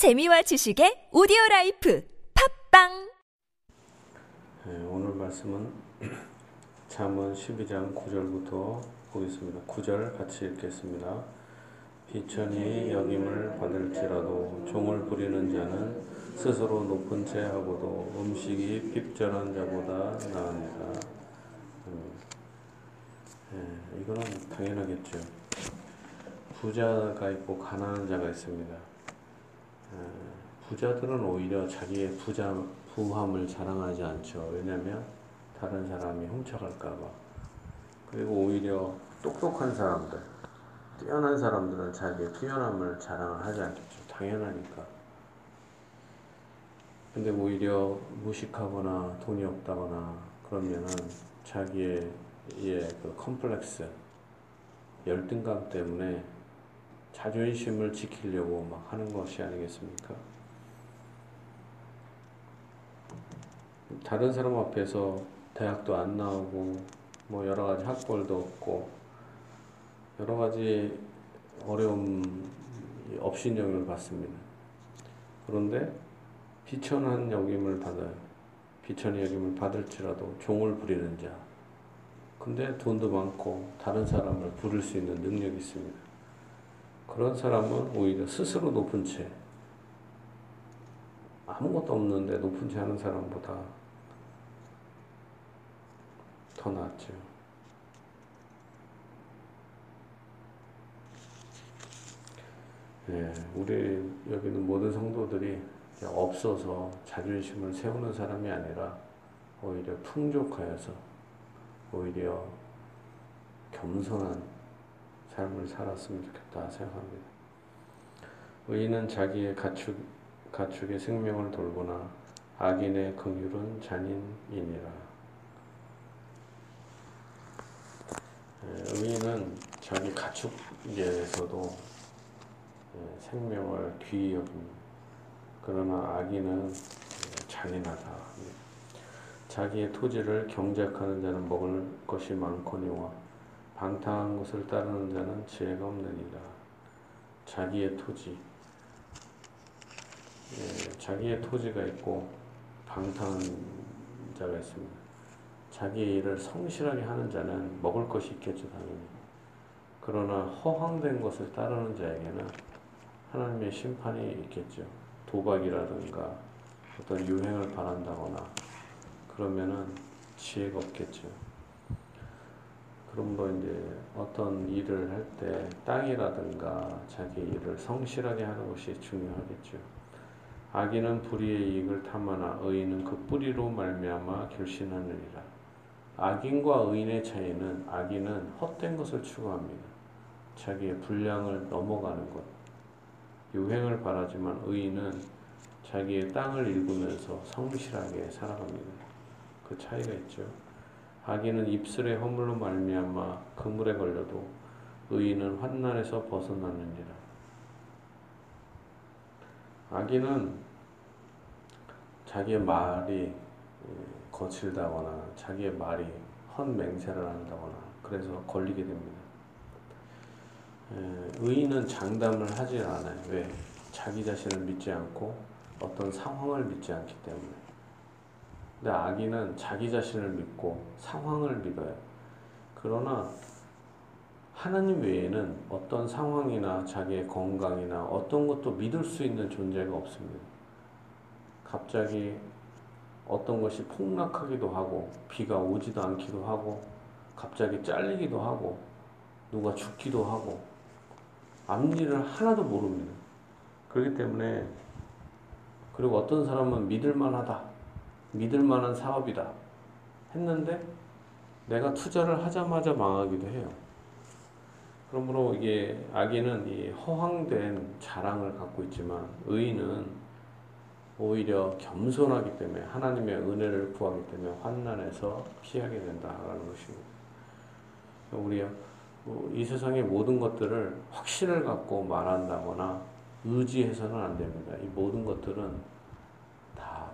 재미와 지식의 오디오 라이프 팟빵 네, 오늘 말씀은 잠언 12장 9절부터 보겠습니다. 9절 같이 읽겠습니다. 비천히 여김을 받을지라도 종을 부리는 자는 스스로 높은 체 하고도 음식이 핍절한 자보다 나으니라. 음, 네, 이거는 당연하겠죠. 부자가 있고 가난한 자가 있습니다. 어, 부자들은 오히려 자기의 부자, 부함을 자랑하지 않죠. 왜냐하면 다른 사람이 훔쳐갈까봐. 그리고 오히려 똑똑한 사람들, 뛰어난 사람들은 자기의 뛰어남을 자랑을 하지 않겠죠. 당연하니까. 근데 오히려 무식하거나 돈이 없다거나 그러면은 자기의 예, 그 컴플렉스, 열등감 때문에 자존심을 지키려고 막 하는 것이 아니겠습니까? 다른 사람 앞에서 대학도 안 나오고 뭐 여러 가지 학벌도 없고 여러 가지 어려움 업신여김을 받습니다. 그런데 비천한 여김을 받아요. 비천의 여김을 받을지라도 종을 부리는 자. 근데 돈도 많고 다른 사람을 부를 수 있는 능력이 있습니다. 그런 사람은 오히려 스스로 높은 채 아무것도 없는데 높은 채 하는 사람보다 더 낫죠. 예, 우리 여기는 모든 성도들이 없어서 자존심을 세우는 사람이 아니라 오히려 풍족하여서 오히려 겸손한 삶을 살았으면 좋겠다 생각합니다. 의인은 자기의 가축, 가축의 생명을 돌보나 악인의 긍휼은 잔인이니라. 예, 의인은 자기 가축에서도 예, 생명을 귀히 여깁니다. 그러나 악인은 예, 잔인하다. 자기의 토지를 경작하는 자는 먹을 것이 많거니와 방탕한 것을 따르는 자는 지혜가 없느니라. 자기의 토지, 예, 자기의 토지가 있고 방탕한 자가 있습니다. 자기의 일을 성실하게 하는 자는 먹을 것이 있겠죠, 당연히. 그러나 허황된 것을 따르는 자에게는 하나님의 심판이 있겠죠. 도박이라든가 어떤 유행을 바란다거나 그러면은 지혜가 없겠죠. 그러므로 이제 어떤 일을 할 때 땅이라든가 자기 일을 성실하게 하는 것이 중요하겠죠. 악인은 불의의 이익을 탐하나 의인은 그 뿌리로 말미암아 결신하느니라. 악인과 의인의 차이는 악인은 헛된 것을 추구합니다. 자기의 분량을 넘어가는 것. 유행을 바라지만 의인은 자기의 땅을 일구면서 성실하게 살아갑니다. 그 차이가 있죠. 악인은 입술의 허물로 말미암아 그물에 걸려도 의인은 환난에서 벗어나느니라. 악인은 자기의 말이 거칠다거나 자기의 말이 헛맹세를 한다거나 그래서 걸리게 됩니다. 의인은 장담을 하지 않아요. 왜? 자기 자신을 믿지 않고 어떤 상황을 믿지 않기 때문에. 근데 악인은 자기 자신을 믿고 상황을 믿어요. 그러나 하나님 외에는 어떤 상황이나 자기의 건강이나 어떤 것도 믿을 수 있는 존재가 없습니다. 갑자기 어떤 것이 폭락하기도 하고 비가 오지도 않기도 하고 갑자기 잘리기도 하고 누가 죽기도 하고 앞일을 하나도 모릅니다. 그렇기 때문에 그리고 어떤 사람은 믿을 만하다. 믿을 만한 사업이다. 했는데 내가 투자를 하자마자 망하기도 해요. 그러므로 이게 악인은 이 허황된 자랑을 갖고 있지만 의인은 오히려 겸손하기 때문에 하나님의 은혜를 구하기 때문에 환난에서 피하게 된다라는 것입니다. 우리 이 세상의 모든 것들을 확신을 갖고 말한다거나 의지해서는 안 됩니다. 이 모든 것들은 다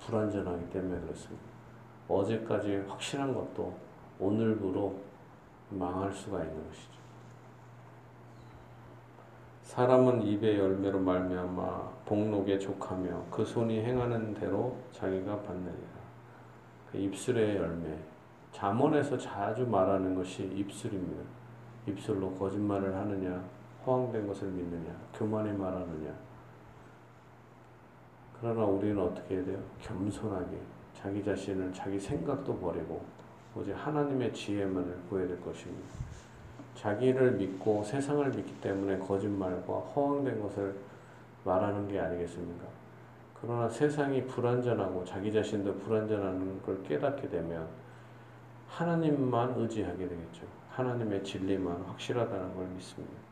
불완전하기 때문에 그렇습니다. 어제까지 확실한 것도 오늘부로 망할 수가 있는 것이죠. 사람은 입의 열매로 말미암아 복록에 족하며 그 손이 행하는 대로 자기가 받느니라. 그 입술의 열매. 잠언에서 자주 말하는 것이 입술입니다. 입술로 거짓말을 하느냐, 허황된 것을 믿느냐, 교만히 말하느냐. 그러나 우리는 어떻게 해야 돼요? 겸손하게 자기 자신을 자기 생각도 버리고 오직 하나님의 지혜만을 구해야 될 것입니다. 자기를 믿고 세상을 믿기 때문에 거짓말과 허황된 것을 말하는 게 아니겠습니까? 그러나 세상이 불완전하고 자기 자신도 불완전한 걸 깨닫게 되면 하나님만 의지하게 되겠죠. 하나님의 진리만 확실하다는 걸 믿습니다.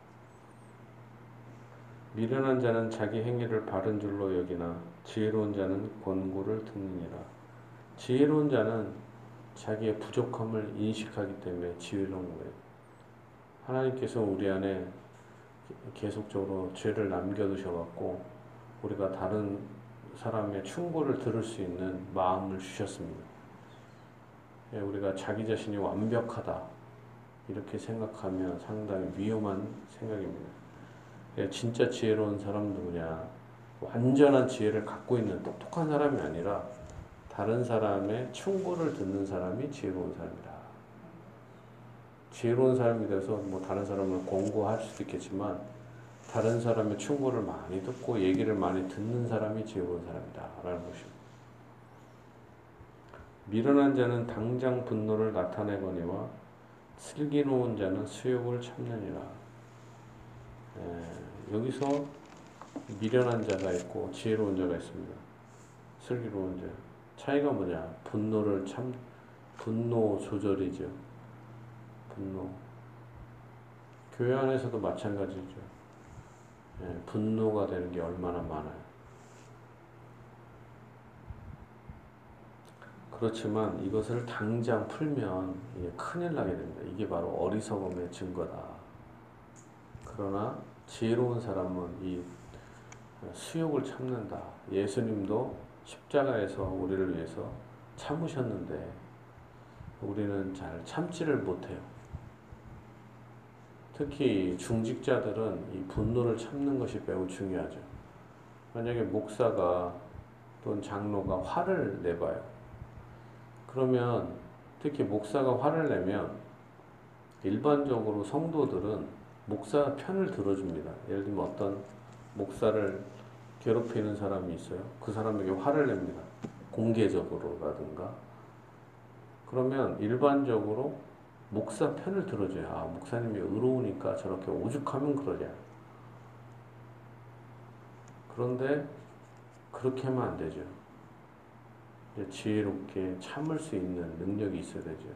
미련한 자는 자기 행위를 바른 줄로 여기나 지혜로운 자는 권고를 듣느니라. 지혜로운 자는 자기의 부족함을 인식하기 때문에 지혜로운 거예요. 하나님께서 우리 안에 계속적으로 죄를 남겨두셔갖고 우리가 다른 사람의 충고를 들을 수 있는 마음을 주셨습니다. 예, 우리가 자기 자신이 완벽하다 이렇게 생각하면 상당히 위험한 생각입니다. 예, 진짜 지혜로운 사람 누구냐? 완전한 지혜를 갖고 있는 똑똑한 사람이 아니라 다른 사람의 충고를 듣는 사람이 지혜로운 사람이다. 지혜로운 사람이 돼서 뭐 다른 사람을 공고할 수도 있겠지만 다른 사람의 충고를 많이 듣고 얘기를 많이 듣는 사람이 지혜로운 사람이다. 라는 것입니다. 미련한 자는 당장 분노를 나타내거니와 슬기로운 자는 수욕을 참느니라. 에, 여기서 미련한 자가 있고 지혜로운 자가 있습니다. 슬기로운 자. 차이가 뭐냐? 분노를 참, 분노 조절이죠. 분노. 교회 안에서도 마찬가지죠. 예, 분노가 되는 게 얼마나 많아요. 그렇지만 이것을 당장 풀면 큰일 나게 됩니다. 이게 바로 어리석음의 증거다. 그러나 지혜로운 사람은 이 수욕을 참는다. 예수님도 십자가에서 우리를 위해서 참으셨는데 우리는 잘 참지를 못해요. 특히 중직자들은 이 분노를 참는 것이 매우 중요하죠. 만약에 목사가 또는 장로가 화를 내봐요. 그러면 특히 목사가 화를 내면 일반적으로 성도들은 목사 편을 들어줍니다. 예를 들면 어떤 목사를 괴롭히는 사람이 있어요. 그 사람에게 화를 냅니다. 공개적으로라든가. 그러면 일반적으로 목사 편을 들어줘야 아, 목사님이 의로우니까 저렇게 오죽하면 그러냐. 그런데 그렇게 하면 안 되죠. 지혜롭게 참을 수 있는 능력이 있어야 되죠.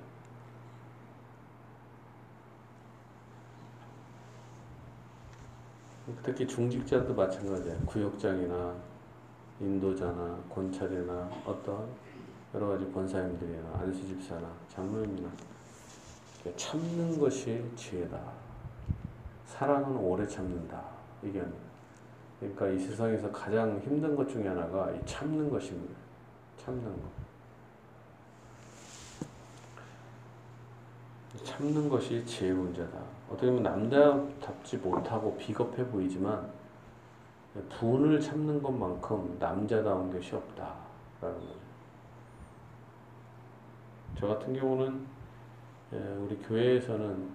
특히 중직자도 마찬가지예요. 구역장이나 인도자나 권찰이나 어떤 여러 가지 권사님들이나 안수집사나 장로님이나 참는 것이 지혜다. 사랑은 오래 참는다. 이게 그러니까 이 세상에서 가장 힘든 것 중에 하나가 이 참는 것입니다. 참는 것. 참는 것이 지혜로운 자다. 어떻게 보면 남자답지 못하고 비겁해 보이지만 분을 참는 것만큼 남자다운 것이 없다라는 거죠. 저 같은 경우는 예, 우리 교회에서는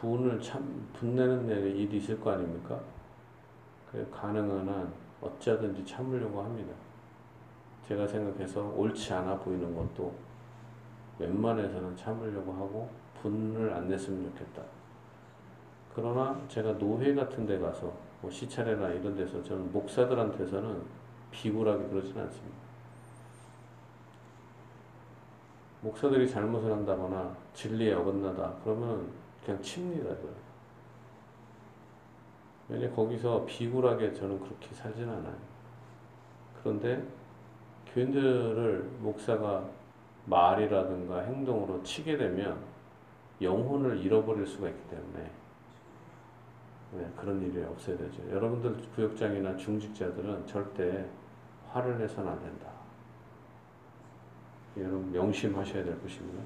분을 참 분내는 일이 있을 거 아닙니까? 가능한 한 어찌하든지 참으려고 합니다. 제가 생각해서 옳지 않아 보이는 것도 웬만해서는 참으려고 하고 분을 안 냈으면 좋겠다. 그러나 제가 노회 같은 데 가서 뭐 시찰회나 이런 데서 저는 목사들한테서는 비굴하게 그러진 않습니다. 목사들이 잘못을 한다거나 진리에 어긋나다 그러면 그냥 칩니다. 왜냐 거기서 비굴하게 저는 그렇게 살진 않아요. 그런데 교인들을 목사가 말이라든가 행동으로 치게 되면 영혼을 잃어버릴 수가 있기 때문에 네, 그런 일이 없어야 되죠. 여러분들 구역장이나 중직자들은 절대 화를 내서는 안 된다. 여러분 명심하셔야 될 것입니다.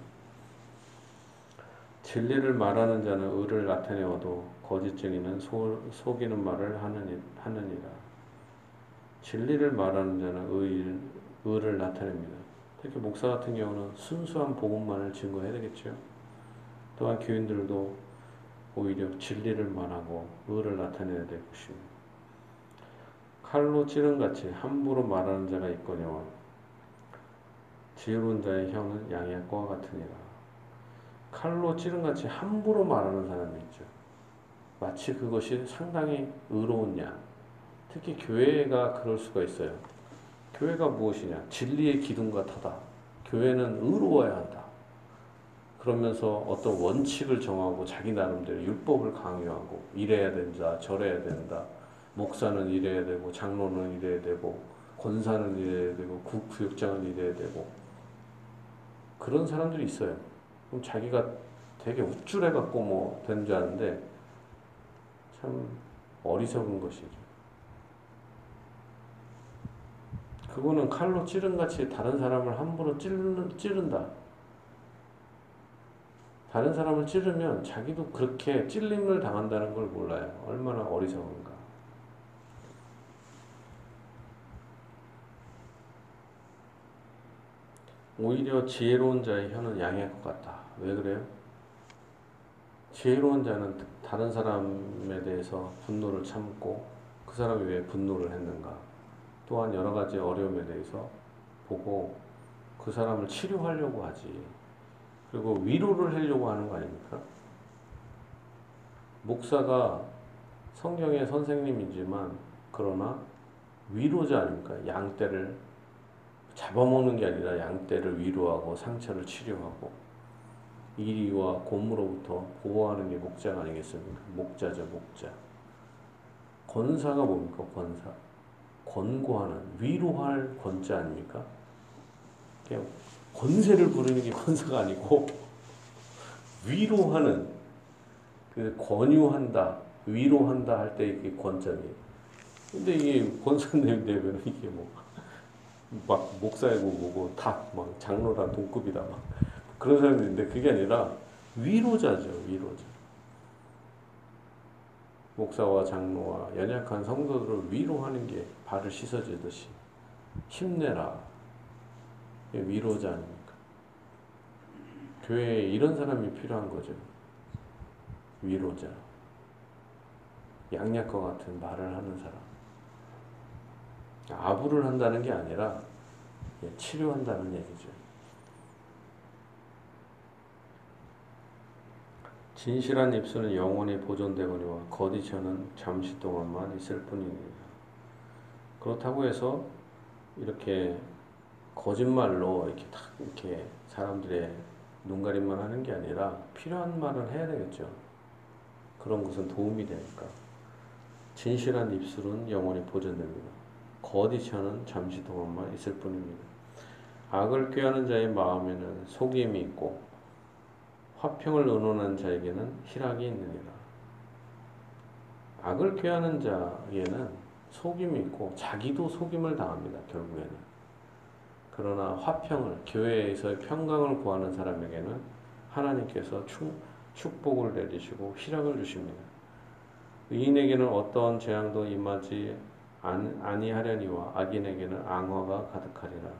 진리를 말하는 자는 의를 나타내어도 거짓 증인은 소, 속이는 말을 하느니, 하느니라. 진리를 말하는 자는 의, 의를 나타냅니다. 특히 목사 같은 경우는 순수한 복음만을 증거해야 되겠죠. 또한 교인들도 오히려 진리를 말하고 의를 나타내야 될 것입니다. 칼로 찌른 같이 함부로 말하는 자가 있거니와 지혜로운 자의 혀는 양의 과 같으니라. 칼로 찌른 같이 함부로 말하는 사람이 있죠. 마치 그것이 상당히 의로운 양. 특히 교회가 그럴 수가 있어요. 교회가 무엇이냐? 진리의 기둥 같다. 교회는 의로워야 한다. 그러면서 어떤 원칙을 정하고 자기 나름대로 율법을 강요하고 이래야 된다, 저래야 된다. 목사는 이래야 되고 장로는 이래야 되고 권사는 이래야 되고 구역장은 이래야 되고 그런 사람들이 있어요. 그럼 자기가 되게 우쭐해 갖고 뭐 되는 줄 아는데 참 어리석은 것이죠. 그거는 칼로 찌른 같이 다른 사람을 함부로 찌른, 찌른다. 다른 사람을 찌르면 자기도 그렇게 찔림을 당한다는 걸 몰라요. 얼마나 어리석은가. 오히려 지혜로운 자의 혀는 양의 것 같다. 왜 그래요? 지혜로운 자는 다른 사람에 대해서 분노를 참고 그 사람이 왜 분노를 했는가. 또한 여러 가지 어려움에 대해서 보고 그 사람을 치료하려고 하지. 그리고 위로를 하려고 하는 거 아닙니까? 목사가 성경의 선생님이지만 그러나 위로자 아닙니까? 양떼를 잡아먹는 게 아니라 양떼를 위로하고 상처를 치료하고 이리와 곰으로부터 보호하는 게 목자가 아니겠습니까? 목자죠, 목자. 권사가 뭡니까? 권사. 권고하는, 위로할 권자 아닙니까? 권세를 부르는 게 권사가 아니고 위로하는, 그 권유한다, 위로한다 할 때 이게 권자니. 근데 이게 권사님 되면 이게 뭐, 막 목사이고 뭐고 다 막 장로랑 동급이다 막 그런 사람들인데 그게 아니라 위로자죠, 위로자. 목사와 장로와 연약한 성도들을 위로하는 게 발을 씻어주듯이 힘내라. 위로자 아닙니까? 교회에 이런 사람이 필요한 거죠. 위로자. 양약과 같은 말을 하는 사람. 아부를 한다는 게 아니라 치료한다는 얘기죠. 진실한 입술은 영원히 보존되거니와 거짓혀는 잠시 동안만 있을 뿐입니다. 그렇다고 해서 이렇게 거짓말로 이렇게 탁 이렇게 사람들의 눈가림만 하는 게 아니라 필요한 말을 해야 되겠죠. 그런 것은 도움이 되니까. 진실한 입술은 영원히 보존됩니다. 거짓혀는 잠시 동안만 있을 뿐입니다. 악을 꾀하는 자의 마음에는 속임이 있고 화평을 의논한 자에게는 희락이 있느니라. 악을 꾀하는 자에게는 속임이 있고 자기도 속임을 당합니다. 결국에는. 그러나 화평을 교회에서의 평강을 구하는 사람에게는 하나님께서 축, 축복을 내리시고 희락을 주십니다. 의인에게는 어떠한 재앙도 임하지 아니하려니와 악인에게는 앙화가 가득하리라.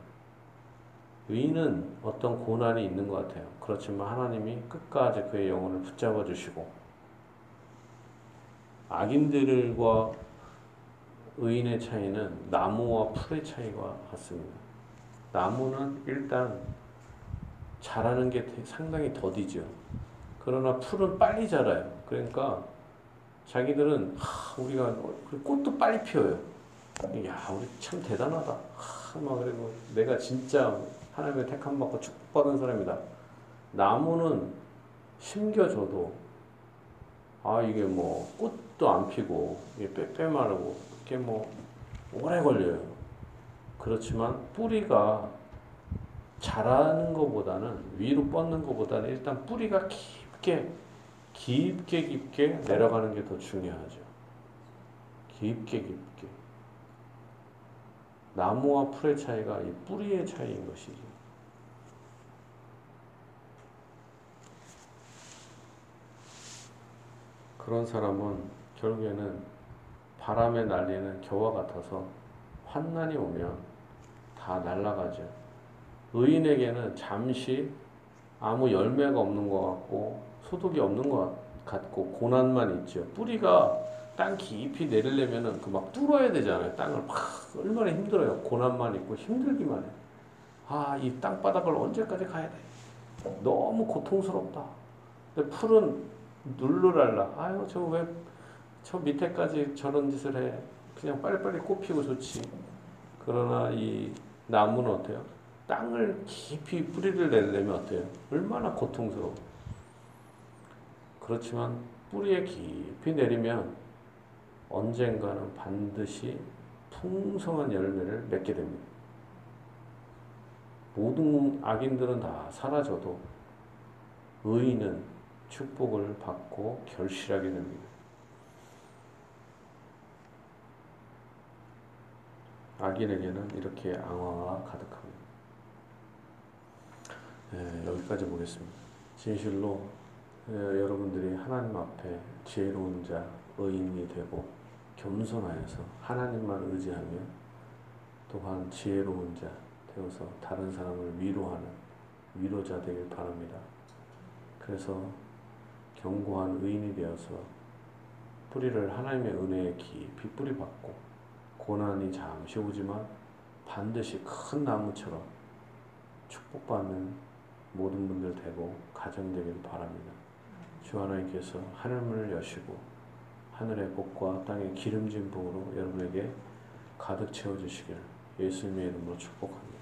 의인은 어떤 고난이 있는 것 같아요. 그렇지만 하나님이 끝까지 그의 영혼을 붙잡아 주시고 악인들과 의인의 차이는 나무와 풀의 차이와 같습니다. 나무는 일단 자라는 게 상당히 더디죠. 그러나 풀은 빨리 자라요. 그러니까 자기들은 하, 우리가 꽃도 빨리 피어요. 야, 우리 참 대단하다. 하, 막 그리고 내가 진짜 하나님의 택함 받고 축복받은 사람이다. 나무는 심겨줘도 아 이게 뭐 꽃도 안 피고 이게 빼빼 마르고 이게 뭐 오래 걸려요. 그렇지만 뿌리가 자라는 것보다는 위로 뻗는 것보다는 일단 뿌리가 깊게 깊게 깊게 내려가는 게 더 중요하죠. 깊게 깊게. 나무와 풀의 차이가 이 뿌리의 차이인 것이죠. 그런 사람은 결국에는 바람에 날리는 겨와 같아서 환난이 오면 다 날아가죠. 의인에게는 잠시 아무 열매가 없는 것 같고 소득이 없는 것 같고 고난만 있죠. 뿌리가 땅 깊이 내리려면은 그 막 뚫어야 되잖아요. 땅을 막 얼마나 힘들어요. 고난만 있고 힘들기만 해. 아, 이 땅바닥을 언제까지 가야 돼? 너무 고통스럽다. 근데 풀은 누르랄라. 아유, 저 왜 저 밑에까지 저런 짓을 해? 그냥 빨리빨리 꽃 피고 좋지. 그러나 이 나무는 어때요? 땅을 깊이 뿌리를 내려면 어때요? 얼마나 고통스러워. 그렇지만 뿌리에 깊이 내리면 언젠가는 반드시 풍성한 열매를 맺게 됩니다. 모든 악인들은 다 사라져도 의인은 축복을 받고 결실하게 됩니다. 악인에게는 이렇게 앙화가 가득합니다. 네, 여기까지 보겠습니다. 진실로 예, 여러분들이 하나님 앞에 지혜로운 자, 의인이 되고 겸손하여서 하나님만 의지하며 또한 지혜로운 자 되어서 다른 사람을 위로하는 위로자 되길 바랍니다. 그래서 견고한 의인이 되어서 뿌리를 하나님의 은혜에 깊이 뿌리 받고 고난이 잠시 오지만 반드시 큰 나무처럼 축복받는 모든 분들 되고 가정 되길 바랍니다. 주 하나님께서 하늘문을 여시고 하늘의 복과 땅의 기름진 복으로 여러분에게 가득 채워주시길 예수님의 이름으로 축복합니다.